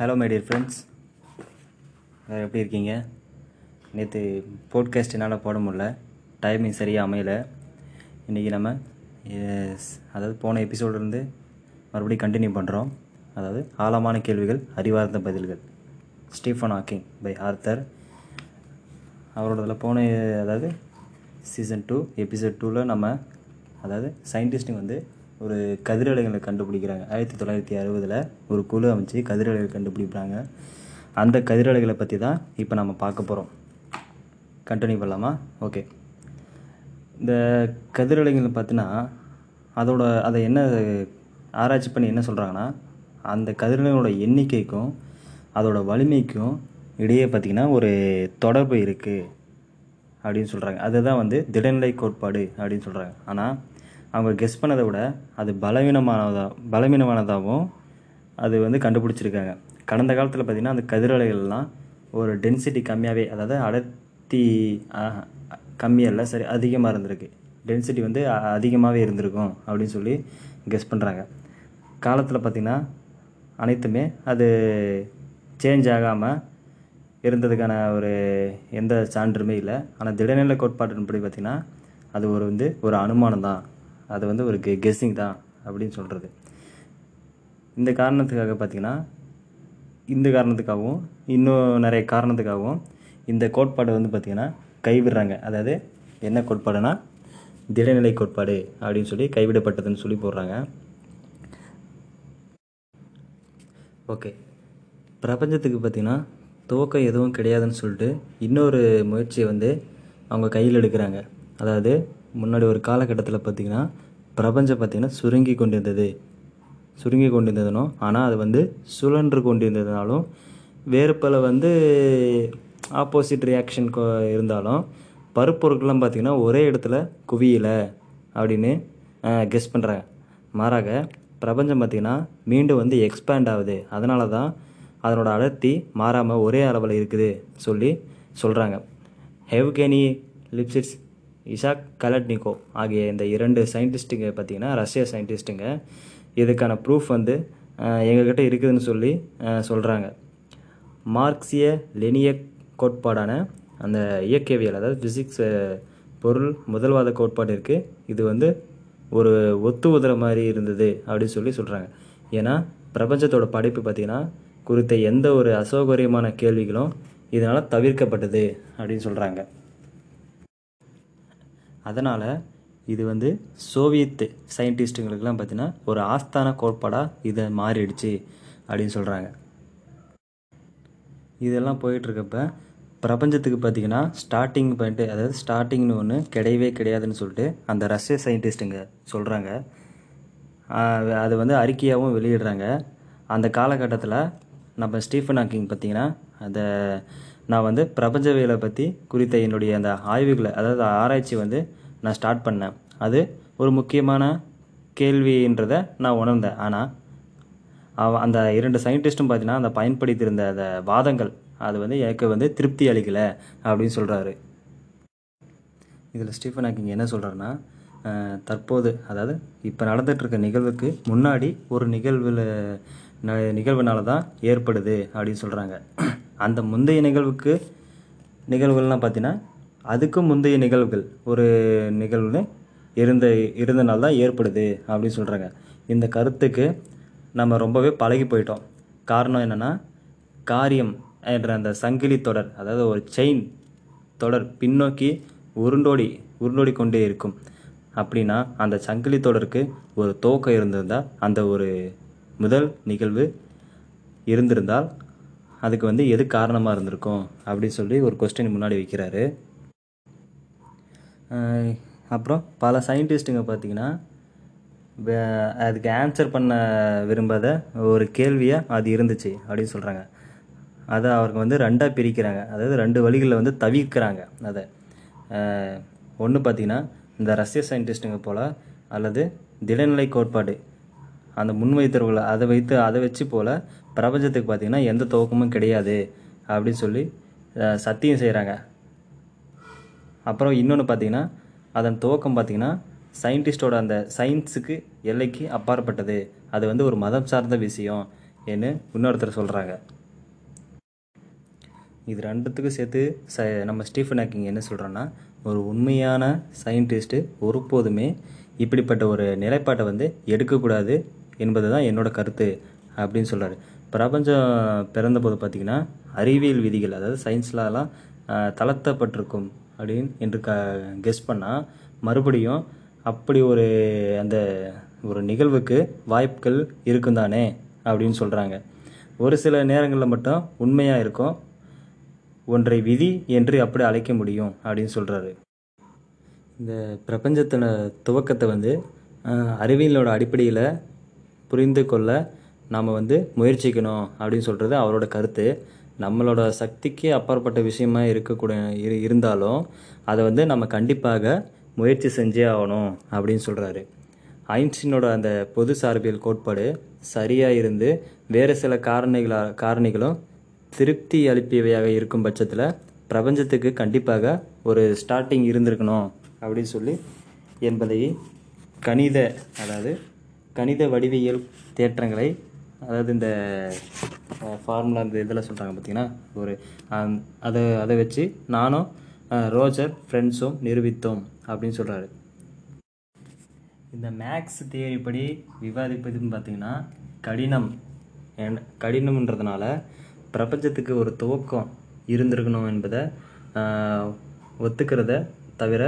Hello my dear friends எப்படி இருக்கீங்க? நேற்று போட்காஸ்ட் என்னால் போட முடில டைமிங் சரியாக அமையலை. இன்றைக்கி நம்ம அதாவது போன எபிசோட்லேருந்து மறுபடியும் கண்டினியூ பண்ணுறோம் அதாவது ஆழமான கேள்விகள் அறிவார்ந்த பதில்கள். ஸ்டீஃபன் ஹாக்கிங் பை ஆர்த்தர் அவரோடதில் போன அதாவது சீசன் டூ எபிசோட் டூவில் நம்ம அதாவது சயின்டிஸ்ட்டுங்க வந்து ஒரு கதிரலைகளை கண்டுபிடிக்கிறாங்க. ஆயிரத்தி தொள்ளாயிரத்தி அறுபதில் ஒரு குழு அமைச்சு கதிரலைகள் கண்டுபிடிப்பாங்க அந்த கதிரலைகளை பற்றி தான் இப்போ நம்ம பார்க்க போகிறோம் கண்டினியூ பண்ணலாமா? ஓகே இந்த கதிரலைகளை பார்த்தினா அதோட அதை என்ன ஆராய்ச்சி பண்ணி என்ன சொல்கிறாங்கன்னா அந்த கதிரலைகளோட எண்ணிக்கைக்கும் அதோட வலிமைக்கும் இடையே பார்த்திங்கன்னா ஒரு தொடர்பு இருக்குது அப்படின்னு சொல்கிறாங்க அதுதான் வந்து திடநிலை கோட்பாடு அப்படின்னு சொல்கிறாங்க ஆனால் அவங்க கெஸ் பண்ணதை விட அது பலவீனமானதாக பலவீனமானதாகவும் அது வந்து கண்டுபிடிச்சிருக்காங்க. கடந்த காலத்தில் பார்த்திங்கன்னா அந்த கதிரலைகள்லாம் ஒரு டென்சிட்டி கம்மியாகவே அதாவது அடர்த்தி கம்மியாக இல்லை சரி அதிகமாக இருந்திருக்கு. டென்சிட்டி வந்து அதிகமாகவே இருந்திருக்கும் அப்படின்னு சொல்லி கெஸ் பண்ணுறாங்க காலத்தில் பார்த்திங்கன்னா அனைத்துமே அது சேஞ்ச் ஆகாமல் இருந்ததுக்கான ஒரு எந்த சான்றுமே இல்லை. ஆனால் திடநிலை கோட்பாட்டின்படி பார்த்திங்கன்னா அது ஒரு வந்து ஒரு அனுமானம் தான் அது வந்து ஒரு கெ கெஸ்ஸிங் தான் அப்படின்னு சொல்கிறது இந்த காரணத்துக்காக பார்த்திங்கன்னா இந்த காரணத்துக்காகவும் இன்னும் நிறைய காரணத்துக்காகவும் இந்த கோட்பாடை வந்து பார்த்திங்கன்னா கைவிடுறாங்க. அதாவது என்ன கோட்பாடுனா திடநிலை கோட்பாடு அப்படின்னு சொல்லி கைவிடப்பட்டதுன்னு சொல்லி போடுறாங்க. ஓகே. பிரபஞ்சத்துக்கு பார்த்திங்கன்னா துவக்கம் எதுவும் கிடையாதுன்னு சொல்லிட்டு இன்னொரு முயற்சியை வந்து அவங்க கையில் எடுக்கிறாங்க. அதாவது முன்னாடி ஒரு காலகட்டத்தில் பார்த்திங்கன்னா பிரபஞ்சம் பார்த்திங்கன்னா சுருங்கி கொண்டிருந்தது. சுருங்கி கொண்டிருந்ததுனும் ஆனால் அது வந்து சுழன்று கொண்டிருந்ததுனாலும் வேறு பல வந்து ஆப்போசிட் ரியாக்ஷன் இருந்தாலும் பருப்பொருட்கள்லாம் பார்த்திங்கன்னா ஒரே இடத்துல குவியலை அப்படின்னு கெஸ் பண்ணுறாங்க மாறாக பிரபஞ்சம் பார்த்திங்கன்னா மீண்டும் வந்து எக்ஸ்பேண்ட் ஆகுது. அதனால தான் அதனோட அடர்த்தி மாறாமல் ஒரே அளவில் இருக்குது சொல்லி சொல்கிறாங்க ஹெவ் கேனி லிப்சிட்ஸ் இசாக் கலட்னிகோ ஆகிய இந்த இரண்டு சயின்டிஸ்ட்டுங்க பார்த்திங்கன்னா ரஷ்ய சயின்டிஸ்ட்டுங்க இதுக்கான ப்ரூஃப் வந்து எங்ககிட்ட இருக்குதுன்னு சொல்லி சொல்கிறாங்க மார்க்சிய லெனிய கோட்பாடான அந்த இயக்கவியல் அதாவது ஃபிசிக்ஸ் பொருள் முதல்வாத கோட்பாடு இருக்குது இது வந்து ஒரு ஒத்து உதற மாதிரி இருந்தது அப்படின்னு சொல்லி சொல்கிறாங்க ஏன்னா பிரபஞ்சத்தோட படைப்பு பார்த்திங்கன்னா குறித்த எந்த ஒரு அசௌகரியமான கேள்விகளும் இதனால் தவிர்க்கப்பட்டது அப்படின்னு சொல்கிறாங்க அதனால் இது வந்து சோவியத்து சயின்டிஸ்ட்டுங்களுக்கெல்லாம் பார்த்தீங்கன்னா ஒரு ஆஸ்தான கோட்பாடாக இதை மாறிடுச்சு அப்படின்னு சொல்கிறாங்க இதெல்லாம் போயிட்டுருக்கப்ப பிரபஞ்சத்துக்கு பார்த்தீங்கன்னா ஸ்டார்டிங் பாயிண்ட்டு அதாவது ஸ்டார்டிங்னு ஒன்று கிடையவே கிடையாதுன்னு சொல்லிட்டு அந்த ரஷ்ய சயின்டிஸ்ட்டுங்க சொல்கிறாங்க அது வந்து அறிக்கையாகவும் வெளியிடுறாங்க. அந்த காலகட்டத்தில் நம்ம ஸ்டீஃபன் ஹாக்கிங் பார்த்தீங்கன்னா அந்த நான் வந்து பிரபஞ்சவியலை பற்றி குறித்த என்னுடைய அந்த ஆய்வுகளை அதாவது ஆராய்ச்சி வந்து நான் ஸ்டார்ட் பண்ணேன். அது ஒரு முக்கியமான கேள்வின்றதை நான் உணர்ந்தேன். ஆனால் அந்த இரண்டு சயின்டிஸ்ட்டும் பார்த்தீங்கன்னா அந்த பயன்படுத்தியிருந்த அந்த வாதங்கள் அது வந்து எனக்கு வந்து திருப்தி அளிக்கலை அப்படின்னு சொல்கிறாரு இதில் ஸ்டீஃபன் ஹாக்கிங் என்ன சொல்கிறாருன்னா தற்போது அதாவது இப்போ நடந்துகிட்ருக்க நிகழ்வுக்கு முன்னாடி ஒரு நிகழ்வில் ந- நிகழ்வுனால தான் ஏற்படுது அப்படின்னு சொல்கிறாங்க அந்த முந்தைய நிகழ்வுக்கு நிகழ்வுகள்லாம் பார்த்தீங்கன்னா அதுக்கும் முந்தைய நிகழ்வுகள் ஒரு நிகழ்வு இருந்த இருந்தனால தான் ஏற்படுது அப்படின்னு சொல்கிறாங்க இந்த கருத்துக்கு நம்ம ரொம்பவே பழகி போயிட்டோம். காரணம் என்னென்னா காரியம் என்ற அந்த சங்கிலி தொடர் அதாவது ஒரு செயின் தொடர் பின்னோக்கி உருண்டோடி உருண்டோடி கொண்டே இருக்கும். அப்படின்னா அந்த சங்கிலி தொடருக்கு ஒரு துவக்கம் இருந்திருந்தால் அந்த ஒரு முதல் நிகழ்வு இருந்திருந்தால் அதுக்கு வந்து எது காரணமாக இருந்திருக்கும் அப்படின்னு சொல்லி ஒரு கொஸ்டின் முன்னாடி வைக்கிறாரு. அப்புறம் பல சயின்டிஸ்ட்டுங்க பார்த்தீங்கன்னா அதுக்கு ஆன்சர் பண்ண விரும்பாத ஒரு கேள்வியாக அது இருந்துச்சு அப்படின்னு சொல்கிறாங்க அதை அவருக்கு வந்து ரெண்டாக பிரிக்கிறாங்க. அதாவது ரெண்டு வழிகளில் வந்து தவிர்க்கிறாங்க அதை. ஒன்று பார்த்தீங்கன்னா இந்த ரஷ்ய சயின்டிஸ்ட்டுங்க போல் அல்லது திடநிலை கோட்பாடு அந்த முன்வைத்தவர்களை அதை வைத்து அதை வச்சு போல் பிரபஞ்சத்துக்கு பார்த்தீங்கன்னா எந்த துவக்கமும் கிடையாது அப்படின்னு சொல்லி சத்தியம் செய்கிறாங்க அப்புறம் இன்னொன்று பார்த்தீங்கன்னா அதன் துவக்கம் பார்த்திங்கன்னா சயின்டிஸ்டோட அந்த சயின்ஸுக்கு எல்லைக்கு அப்பாற்பட்டது. அது வந்து ஒரு மதம் சார்ந்த விஷயம் என்று இன்னொருத்தர் சொல்கிறாங்க இது ரெண்டுத்துக்கும் சேர்த்து ச நம்ம ஸ்டீஃபன் ஹாக்கிங் என்ன சொல்கிறோன்னா ஒரு உண்மையான சயின்டிஸ்ட்டு ஒருபோதுமே இப்படிப்பட்ட ஒரு நிலைப்பாட்டை வந்து எடுக்கக்கூடாது என்பது தான் என்னோடய கருத்து அப்படின்னு சொல்கிறார் பிரபஞ்சம் பிறந்தபோது பார்த்திங்கன்னா அறிவியல் விதிகள் அதாவது சயின்ஸ்லலாம் தளர்த்தப்பட்டிருக்கும் அப்படின்னு என்று க கெஸ் பண்ணால் மறுபடியும் அப்படி ஒரு அந்த ஒரு நிகழ்வுக்கு வாய்ப்புகள் இருக்கும் தானே அப்படின்னு சொல்கிறாங்க ஒரு சில நேரங்களில் மட்டும் உண்மையாக இருக்கும். ஒன்றை விதி என்று அப்படி அழைக்க முடியும் அப்படின்னு சொல்கிறாரு இந்த பிரபஞ்சத்தின துவக்கத்தை வந்து அறிவியலோட அடிப்படையில் புரிந்து கொள்ள நாம் வந்து முயற்சிக்கணும் அப்படின்னு சொல்கிறது அவரோட கருத்து. நம்மளோட சக்திக்கு அப்பாற்பட்ட விஷயமா இருக்கக்கூடிய இரு இருந்தாலும் அதை வந்து நம்ம கண்டிப்பாக முயற்சி செஞ்சே ஆகணும் அப்படின்னு சொல்கிறாரு ஐன்ஸ்டீனோட அந்த பொது சார்பியல் கோட்பாடு சரியாக இருந்து வேறு சில காரணிகளா காரணிகளும் திருப்தி அளிப்பியவையாக இருக்கும் பட்சத்தில் பிரபஞ்சத்துக்கு கண்டிப்பாக ஒரு ஸ்டார்டிங் இருந்திருக்கணும் அப்படின்னு சொல்லி என்பதை கணித அதாவது கணித வடிவியல் தேற்றங்களை அதாவது இந்த ஃபார்முலா இந்த இதெல்லாம் சொல்கிறாங்க பார்த்தீங்கன்னா ஒரு அதை அதை வச்சு நானும் ரோஜர் ஃப்ரெண்ட்ஸும் நிரூபித்தோம் அப்படின்னு சொல்கிறாரு இந்த மேக்ஸ் தியரி படி விவாதிப்பதுன்னு பார்த்தீங்கன்னா கடினம். ஏன்- கடினம்ன்றதுனால பிரபஞ்சத்துக்கு ஒரு துவக்கம் இருந்திருக்கணும் என்பதை ஒத்துக்கிறத தவிர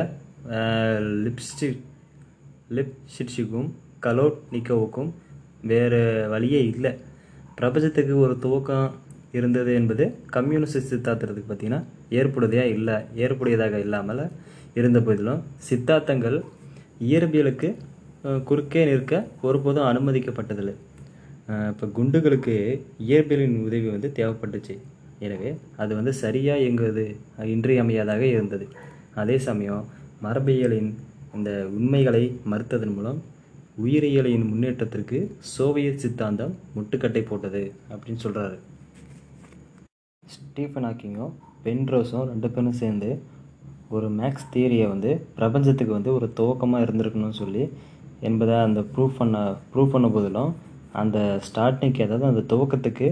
லிப்ஸ்டிக் லிப்ஷிட்ஸுக்கும் கலோட் நிக்கோவுக்கும் வேறு வழியே இல்லை. பிரபஞ்சத்துக்கு ஒரு துவக்கம் இருந்தது என்பது கம்யூனிஸ்ட் சித்தாந்தத்துக்கு பார்த்தீங்கன்னா ஏற்புடையதாக இல்லை ஏற்புடையதாக இல்லாமல் இருந்த போதிலும் சித்தாந்தங்கள் இயற்பியலுக்கு குறுக்கே நிற்க ஒருபோதும் அனுமதிக்கப்பட்டதில்லை. இப்போ குண்டுகளுக்கு இயற்பியலின் உதவி வந்து தேவைப்பட்டுச்சு. எனவே அது வந்து சரியாக இயங்குவது இன்றியமையாதாக இருந்தது. அதே சமயம் மரபியலின் இந்த உண்மைகளை மறுத்ததன் மூலம் உயிரியலின் முன்னேற்றத்திற்கு சோவியத் சித்தாந்தம் முட்டுக்கட்டை போட்டது அப்படின்னு சொல்கிறாரு ஸ்டீஃபன் ஹாக்கிங்கும் பென்ரோஸும் ரெண்டு பேரும் சேர்ந்து ஒரு மேக்ஸ் தியரியை வந்து பிரபஞ்சத்துக்கு வந்து ஒரு துவக்கமாக இருந்திருக்கணும்னு சொல்லி என்பதை அந்த ப்ரூஃப் பண்ண ப்ரூஃப் பண்ண போதிலும் அந்த ஸ்டார்டிங்க்கு அதாவது அந்த துவக்கத்துக்கு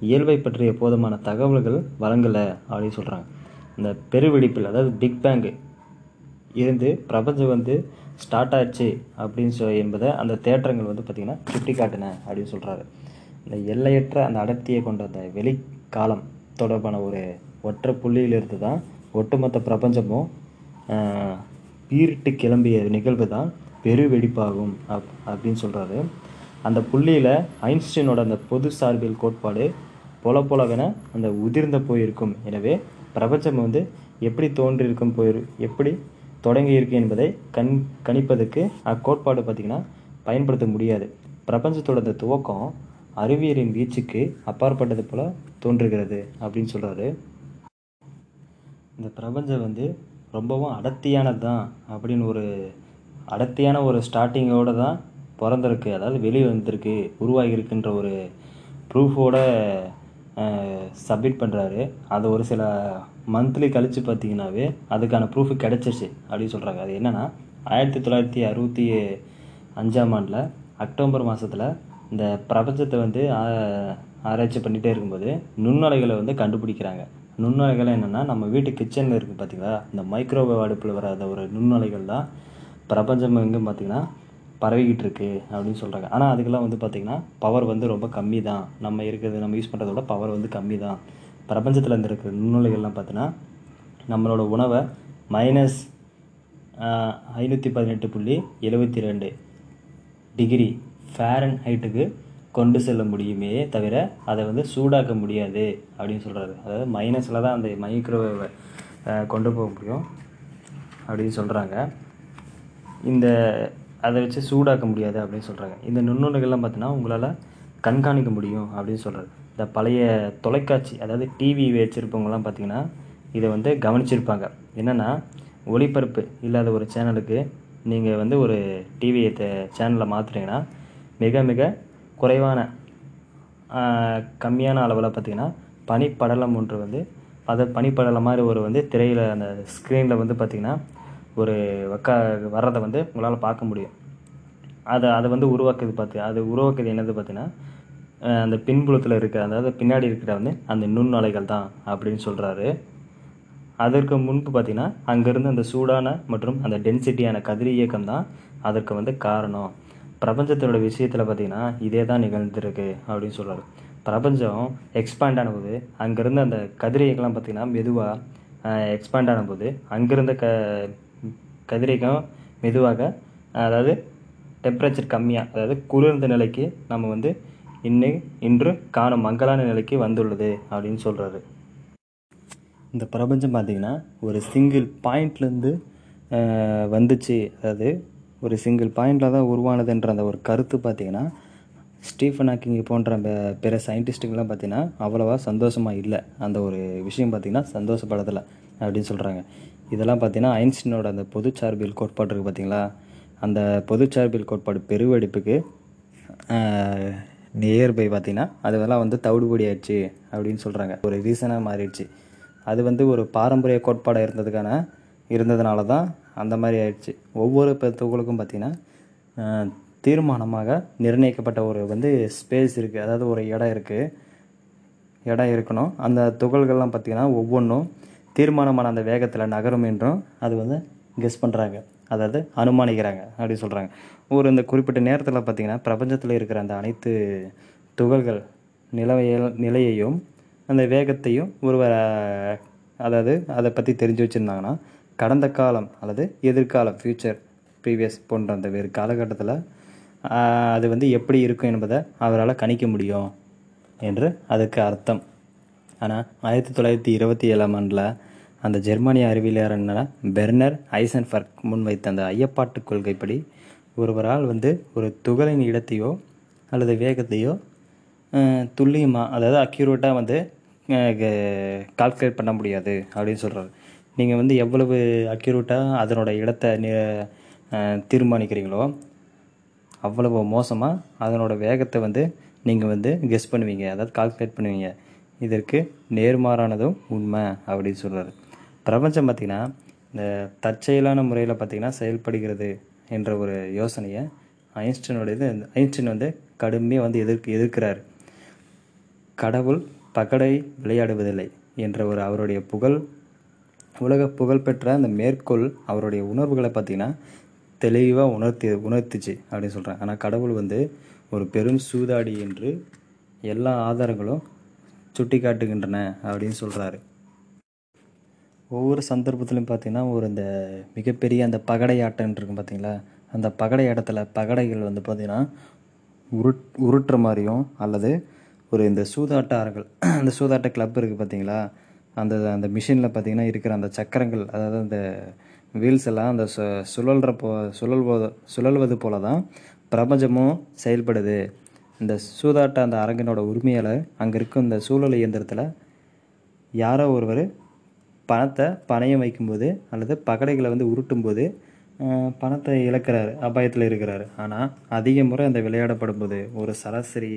இயல்பை பற்றிய போதுமான தகவல்கள் வழங்கலை அப்படின்னு சொல்கிறாங்க இந்த பெருவெடிப்பில் அதாவது பிக் பேங்கு இருந்து பிரபஞ்சம் வந்து ஸ்டார்ட் ஆச்சு அப்படின்னு சொ என்பதை அந்த தேற்றங்கள் வந்து பார்த்திங்கன்னா சுட்டி காட்டின அப்படின்னு சொல்கிறாரு இந்த எல்லையற்ற அந்த அடர்த்தியை கொண்ட அந்த வெளிக்காலம் தொடர்பான ஒரு ஒற்றை புள்ளியிலிருந்து தான் ஒட்டுமொத்த பிரபஞ்சமும் பீரிட்டு கிளம்பிய நிகழ்வு தான் பெருவெடிப்பாகும் அப் அப்படின்னு சொல்கிறாரு அந்த புள்ளியில் ஐன்ஸ்டீனோட அந்த பொது சார்பியல் கோட்பாடு பொல பொலவென அந்த உதிர்ந்த போயிருக்கும். எனவே பிரபஞ்சம் வந்து எப்படி தோன்றியிருக்கும் போயிரு எப்படி தொடங்கியிருக்கு என்பதை கண் கணிப்பதற்கு அக்கோட்பாடு பார்த்திங்கன்னா பயன்படுத்த முடியாது. பிரபஞ்சத்தோட அந்த துவக்கம் அறிவியலின் வீச்சுக்கு அப்பாற்பட்டது போல தோன்றுகிறது அப்படின்னு சொல்கிறாரு இந்த பிரபஞ்சம் வந்து ரொம்பவும் அடர்த்தியானது தான் அப்படின்னு ஒரு அடர்த்தியான ஒரு ஸ்டார்டிங்கோடு தான் பிறந்திருக்கு. அதாவது வெளியே வந்திருக்கு உருவாகியிருக்குன்ற ஒரு ப்ரூஃபோட சப்மிட் பண்ணுறாரு அது ஒரு சில மந்த்லி கழித்து பார்த்தீங்கன்னாவே அதுக்கான ப்ரூஃப் கிடச்சிருச்சு. அப்படின்னு சொல்கிறாங்க அது என்னென்னா ஆயிரத்தி தொள்ளாயிரத்தி அறுபத்தி அஞ்சாம் ஆண்டில் அக்டோபர் மாதத்தில் இந்த பிரபஞ்சத்தை வந்து ஆ- ஆராய்ச்சி பண்ணிகிட்டே இருக்கும்போது நுண்ணலைகளை வந்து கண்டுபிடிக்கிறாங்க. நுண்ணலைகள் என்னென்னா நம்ம வீட்டு கிச்சனில் இருக்குது பார்த்தீங்களா? இந்த மைக்ரோவேவ் அடுப்பில் வராத ஒரு நுண்ணலைகள் தான் பிரபஞ்சம் எங்கே பார்த்தீங்கன்னா பரவிக்கிட்டு இருக்கு அப்படின்னு சொல்கிறாங்க ஆனால் அதுக்கெல்லாம் வந்து பார்த்திங்கன்னா பவர் வந்து ரொம்ப கம்மி தான் நம்ம இருக்கிறது நம்ம யூஸ் பண்ணுறதோட பவர் வந்து கம்மி தான் பிரபஞ்சத்தில் இருந்திருக்கிற நுண்ணுலைகள்லாம் பார்த்தோன்னா நம்மளோட உணவை மைனஸ் ஐநூற்றி பதினெட்டு புள்ளி எழுபத்தி ரெண்டு டிகிரி ஃபேரன் ஹைட்டுக்கு கொண்டு செல்ல முடியுமே தவிர அதை வந்து சூடாக்க முடியாது அப்படின்னு சொல்கிறாரு அதாவது மைனஸில் தான் அந்த மைக்ரோவேவை கொண்டு போக முடியும் அப்படின்னு சொல்கிறாங்க இந்த அதை வச்சு சூடாக்க முடியாது அப்படின்னு சொல்கிறாங்க இந்த நுண்ணுணுகள்லாம் பார்த்தீங்கன்னா உங்களால் கண்காணிக்க முடியும் அப்படின்னு சொல்கிறாரு இந்த பழைய தொலைக்காட்சி அதாவது டிவி வச்சுருப்பவங்கலாம் பார்த்தீங்கன்னா இதை வந்து கவனிச்சிருப்பாங்க. என்னென்னா ஒளிபரப்பு இல்லாத ஒரு சேனலுக்கு நீங்கள் வந்து ஒரு டிவியை சேனலை மாற்றுறீங்கன்னா மிக மிக குறைவான கம்மியான அளவில் பார்த்தீங்கன்னா பனிப்படலம் ஒன்று வந்து அதை பனிப்படலம் மாதிரி ஒரு வந்து திரையில் அந்த ஸ்க்ரீனில் வந்து பார்த்திங்கன்னா ஒரு வக்கா வர்றதை வந்து உங்களால் பார்க்க முடியும். அதை அதை வந்து உருவாக்குது பார்த்து அது உருவாக்குது என்னது பார்த்திங்கன்னா அந்த பின்புலத்தில் இருக்கிற அதாவது பின்னாடி இருக்கிற வந்து அந்த நுண்ணலைகள் தான் அப்படின்னு சொல்கிறாரு அதற்கு முன்பு பார்த்திங்கன்னா அங்கேருந்து அந்த சூடான மற்றும் அந்த டென்சிட்டியான கதிர் இயக்கம் தான் அதற்கு வந்து காரணம். பிரபஞ்சத்தோட விஷயத்தில் பார்த்தீங்கன்னா இதே தான் நிகழ்ந்திருக்கு அப்படின்னு சொல்கிறாரு பிரபஞ்சம் எக்ஸ்பேண்ட் ஆனபோது அங்கேருந்து அந்த கதிரியக்கெல்லாம் பார்த்திங்கன்னா மெதுவாக எக்ஸ்பேண்ட் ஆனபோது அங்கேருந்த க கதிரியக்கம் மெதுவாக அதாவது டெம்பரேச்சர் கம்மியாக அதாவது குளிர்ந்த நிலைக்கு நம்ம வந்து இன்னை இன்று காணும் மங்கலான நிலைக்கு வந்துள்ளது அப்படின்னு சொல்கிறாரு இந்த பிரபஞ்சம் பார்த்திங்கன்னா ஒரு சிங்கிள் பாயிண்ட்லேருந்து வந்துச்சு. அதாவது ஒரு சிங்கிள் பாயிண்டில் தான் உருவானதுன்ற அந்த ஒரு கருத்து பார்த்திங்கன்னா ஸ்டீஃபன் ஹாக்கிங் போன்ற பிற சயின்டிஸ்ட்டுங்கெல்லாம் பார்த்திங்கன்னா அவ்வளோவா சந்தோஷமாக இல்லை. அந்த ஒரு விஷயம் பார்த்திங்கன்னா சந்தோஷப்படலை அப்படின்னு சொல்கிறாங்க இதெல்லாம் பார்த்திங்கன்னா ஐன்ஸ்டீனோட அந்த பொதுச்சார்பியல் கோட்பாடு இருக்குது பார்த்திங்களா அந்த பொதுச்சார்பியல் கோட்பாடு பெருவெடிப்புக்கு நியர்பை பார்த்திங்கன்னா அதெல்லாம் வந்து தவிடுபடி ஆயிடுச்சு அப்படின்னு சொல்கிறாங்க ஒரு ரீசனாக மாறிடுச்சு. அது வந்து ஒரு பாரம்பரிய கோட்பாடாக இருந்ததுக்கான இருந்ததுனால தான் அந்த மாதிரி ஆயிடுச்சு. ஒவ்வொரு ப- துகளுக்கும் பார்த்திங்கன்னா தீர்மானமாக நிர்ணயிக்கப்பட்ட ஒரு வந்து ஸ்பேஸ் இருக்குது அதாவது ஒரு இடம் இருக்குது இடம் இருக்கணும். அந்த துகள்கள்லாம் பார்த்திங்கன்னா ஒவ்வொன்றும் தீர்மானமான அந்த வேகத்தில் நகரும் என்றும் அது வந்து கெஸ் பண்ணுறாங்க அதாவது அனுமானிக்கிறாங்க அப்படி சொல்கிறாங்க ஒரு இந்த குறிப்பிட்ட நேரத்தில் பார்த்திங்கன்னா பிரபஞ்சத்தில் இருக்கிற அந்த அனைத்து துகள்கள் நிலவையல் நிலையையும் அந்த வேகத்தையும் ஒருவர் அதாவது அதை பற்றி தெரிஞ்சு வச்சுருந்தாங்கன்னா கடந்த காலம் அல்லது எதிர்காலம் ஃப்யூச்சர் ப்ரீவியஸ் போன்ற அந்த வேறு காலகட்டத்தில் அது வந்து எப்படி இருக்கும் என்பதை அவரால் கணிக்க முடியும் என்று அதுக்கு அர்த்தம். ஆனால் ஆயிரத்தி தொள்ளாயிரத்தி இருபத்தி ஏழாம் ஆண்டில் அந்த ஜெர்மானிய அறிவியலாளரான பெர்னர் ஐசன்பர்க் முன்வைத்த அந்த ஐயப்பாட்டு கொள்கைப்படி ஒருவரால் வந்து ஒரு துகளின் இடத்தையோ அல்லது வேகத்தையோ துல்லியமாக அதாவது அக்யூரேட்டாக வந்து கால்குலேட் பண்ண முடியாது அப்படின்னு சொல்கிறாரு நீங்கள் வந்து எவ்வளவு அக்யூரேட்டாக அதனோட இடத்தை தீர்மானிக்கிறீங்களோ அவ்வளவு மோசமாக அதனோட வேகத்தை வந்து நீங்கள் வந்து கெஸ் பண்ணுவீங்க அதாவது கால்குலேட் பண்ணுவீங்க. இதற்கு நேர்மாறானதும் உண்மை அப்படின்னு சொல்கிறாரு பிரபஞ்சம் பார்த்திங்கன்னா இந்த தற்செயலான முறையில் பார்த்திங்கன்னா செயல்படுகிறது என்ற ஒரு யோசனையை ஐன்ஸ்டீனோட இது ஐன்ஸ்டீன் வந்து கடுமையாக வந்து எதிர்க்கு எதிர்க்கிறார். கடவுள் பகடை விளையாடுவதில்லை என்ற ஒரு அவருடைய புகழ் உலக புகழ்பெற்ற அந்த மேற்கோள் அவருடைய உணர்வுகளை பார்த்திங்கன்னா தெளிவாக உணர்த்தி உணர்த்துச்சு அப்படின்னு சொல்கிறாங்க ஆனால் கடவுள் வந்து ஒரு பெரும் சூதாடி என்று எல்லா ஆதாரங்களும் சுட்டி காட்டுகின்றன அப்படின்னு சொல்கிறாரு ஒவ்வொரு சந்தர்ப்பத்திலையும் பார்த்தீங்கன்னா ஒரு இந்த மிகப்பெரிய அந்த பகடை ஆட்டம்னு இருக்கும் பார்த்தீங்களா? அந்த பகடை ஆட்டத்தில் பகடைகள் வந்து பார்த்தீங்கன்னா உருட் உருட்டுற மாதிரியும் அல்லது ஒரு இந்த சூதாட்ட அறைகள் அந்த சூதாட்ட கிளப் இருக்குது பார்த்தீங்களா? அந்த அந்த மிஷினில் பார்த்தீங்கன்னா இருக்கிற அந்த சக்கரங்கள் அதாவது அந்த வீல்ஸ் எல்லாம் அந்த சு சுழல்ற போ சுழல்வது சுழல்வது போல தான் பிரபஞ்சமும் செயல்படுது. இந்த சூதாட்ட அந்த அரங்கினோட உரிமையாளர் அங்கே இருக்கும் இந்த சூழல் இயந்திரத்தில் யாரோ ஒருவர் பணத்தை பணயம் வைக்கும்போது அல்லது பகடைகளை வந்து உருட்டும்போது பணத்தை இழக்கிறாரு அபாயத்தில் இருக்கிறாரு. ஆனால் அதிக முறை அந்த விளையாடப்படும் போது ஒரு சராசரி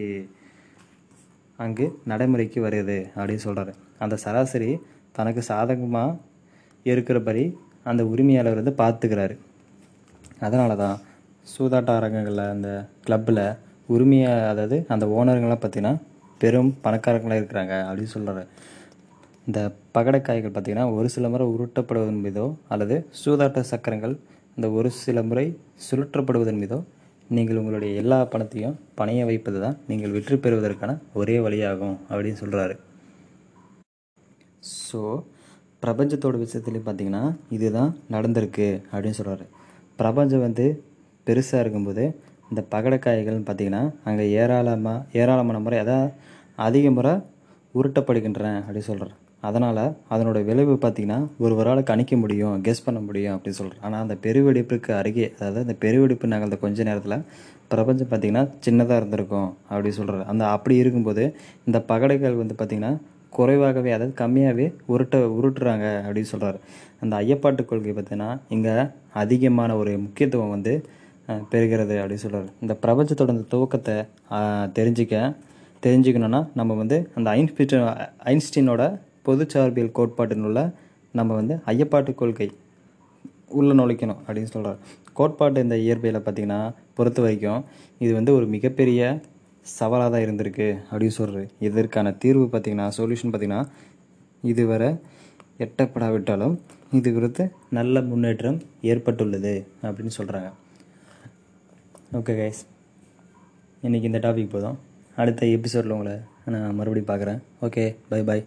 அங்கு நடைமுறைக்கு வருது அப்படின்னு சொல்கிறாரு அந்த சராசரி தனக்கு சாதகமாக இருக்கிறபடி அந்த உரிமையாளர் வந்து பார்த்துக்கிறாரு. அதனால தான் சூதாட்ட அரங்கங்களில் அந்த கிளப்பில் உரிமையை அதாவது அந்த ஓனருங்களாம் பார்த்தீங்கன்னா பெரும் பணக்காரங்களாக இருக்கிறாங்க அப்படின்னு சொல்கிறாரு இந்த பகடைக்காய்கள் பார்த்தீங்கன்னா ஒரு சில முறை உருட்டப்படுவதன் மீதோ அல்லது சூதாட்ட சக்கரங்கள் இந்த ஒரு சில முறை சுழற்றப்படுவதன் மீதோ நீங்கள் உங்களுடைய எல்லா பணத்தையும் பணைய வைப்பது தான் நீங்கள் வெற்றி பெறுவதற்கான ஒரே வழியாகும் அப்படின்னு சொல்கிறாரு ஸோ பிரபஞ்சத்தோட விஷயத்துலையும் பார்த்தீங்கன்னா இதுதான் நடந்திருக்கு அப்படின்னு சொல்கிறாரு பிரபஞ்சம் வந்து பெருசாக இருக்கும்போது இந்த பகடக்காய்கள்னு பார்த்திங்கன்னா அங்கே ஏராளமாக ஏராளமான முறை அதான் அதிக முறை உருட்டப்படுகின்றன அப்படின்னு சொல்கிறேன் அதனால் அதனோட விளைவு பார்த்தீங்கன்னா ஒருவரால் கணிக்க முடியும் கெஸ் பண்ண முடியும் அப்படின்னு சொல்கிறார் ஆனால் அந்த பெருவெடிப்புக்கு அருகே அதாவது அந்த பெருவெடிப்பு நகர்ந்த கொஞ்ச நேரத்தில் பிரபஞ்சம் பார்த்திங்கன்னா சின்னதாக இருந்திருக்கும் அப்படி சொல்கிறார் அந்த அப்படி இருக்கும்போது இந்த பகடைகள் வந்து பார்த்திங்கன்னா குறைவாகவே அதாவது கம்மியாகவே உருட்ட உருட்டுறாங்க அப்படின்னு சொல்கிறார் அந்த ஐயப்பாட்டு கொள்கை பார்த்தீங்கன்னா இங்கே அதிகமான ஒரு முக்கியத்துவம் வந்து பெறுகிறது அப்படின்னு சொல்கிறார் இந்த பிரபஞ்சத்தோட அந்த துவக்கத்தை தெரிஞ்சிக்க தெரிஞ்சுக்கணுன்னா நம்ம வந்து அந்த ஐன்ஸ்டீன் ஐன்ஸ்டீனோட பொதுச்சார்பியல் கோட்பாட்டினுள்ள நம்ம வந்து ஐயப்பாட்டு கொள்கை உள்ள நுழைக்கணும் அப்படின்னு சொல்கிறார் கோட்பாட்டு இந்த இயற்பியலை பார்த்திங்கன்னா பொறுத்த வரைக்கும் இது வந்து ஒரு மிகப்பெரிய சவாலாக தான் இருந்திருக்கு அப்படின்னு சொல்கிறாரு இதற்கான தீர்வு பார்த்திங்கன்னா சொல்யூஷன் பார்த்திங்கன்னா இதுவரை எட்டப்படாவிட்டாலும் இது குறித்து நல்ல முன்னேற்றம் ஏற்பட்டுள்ளது அப்படின்னு சொல்கிறாங்க ஓகே கைஸ் இன்றைக்கி இந்த டாபிக் போதும். அடுத்த எபிசோடில் உங்களை நான் மறுபடியும் பார்க்குறேன். Okay bye bye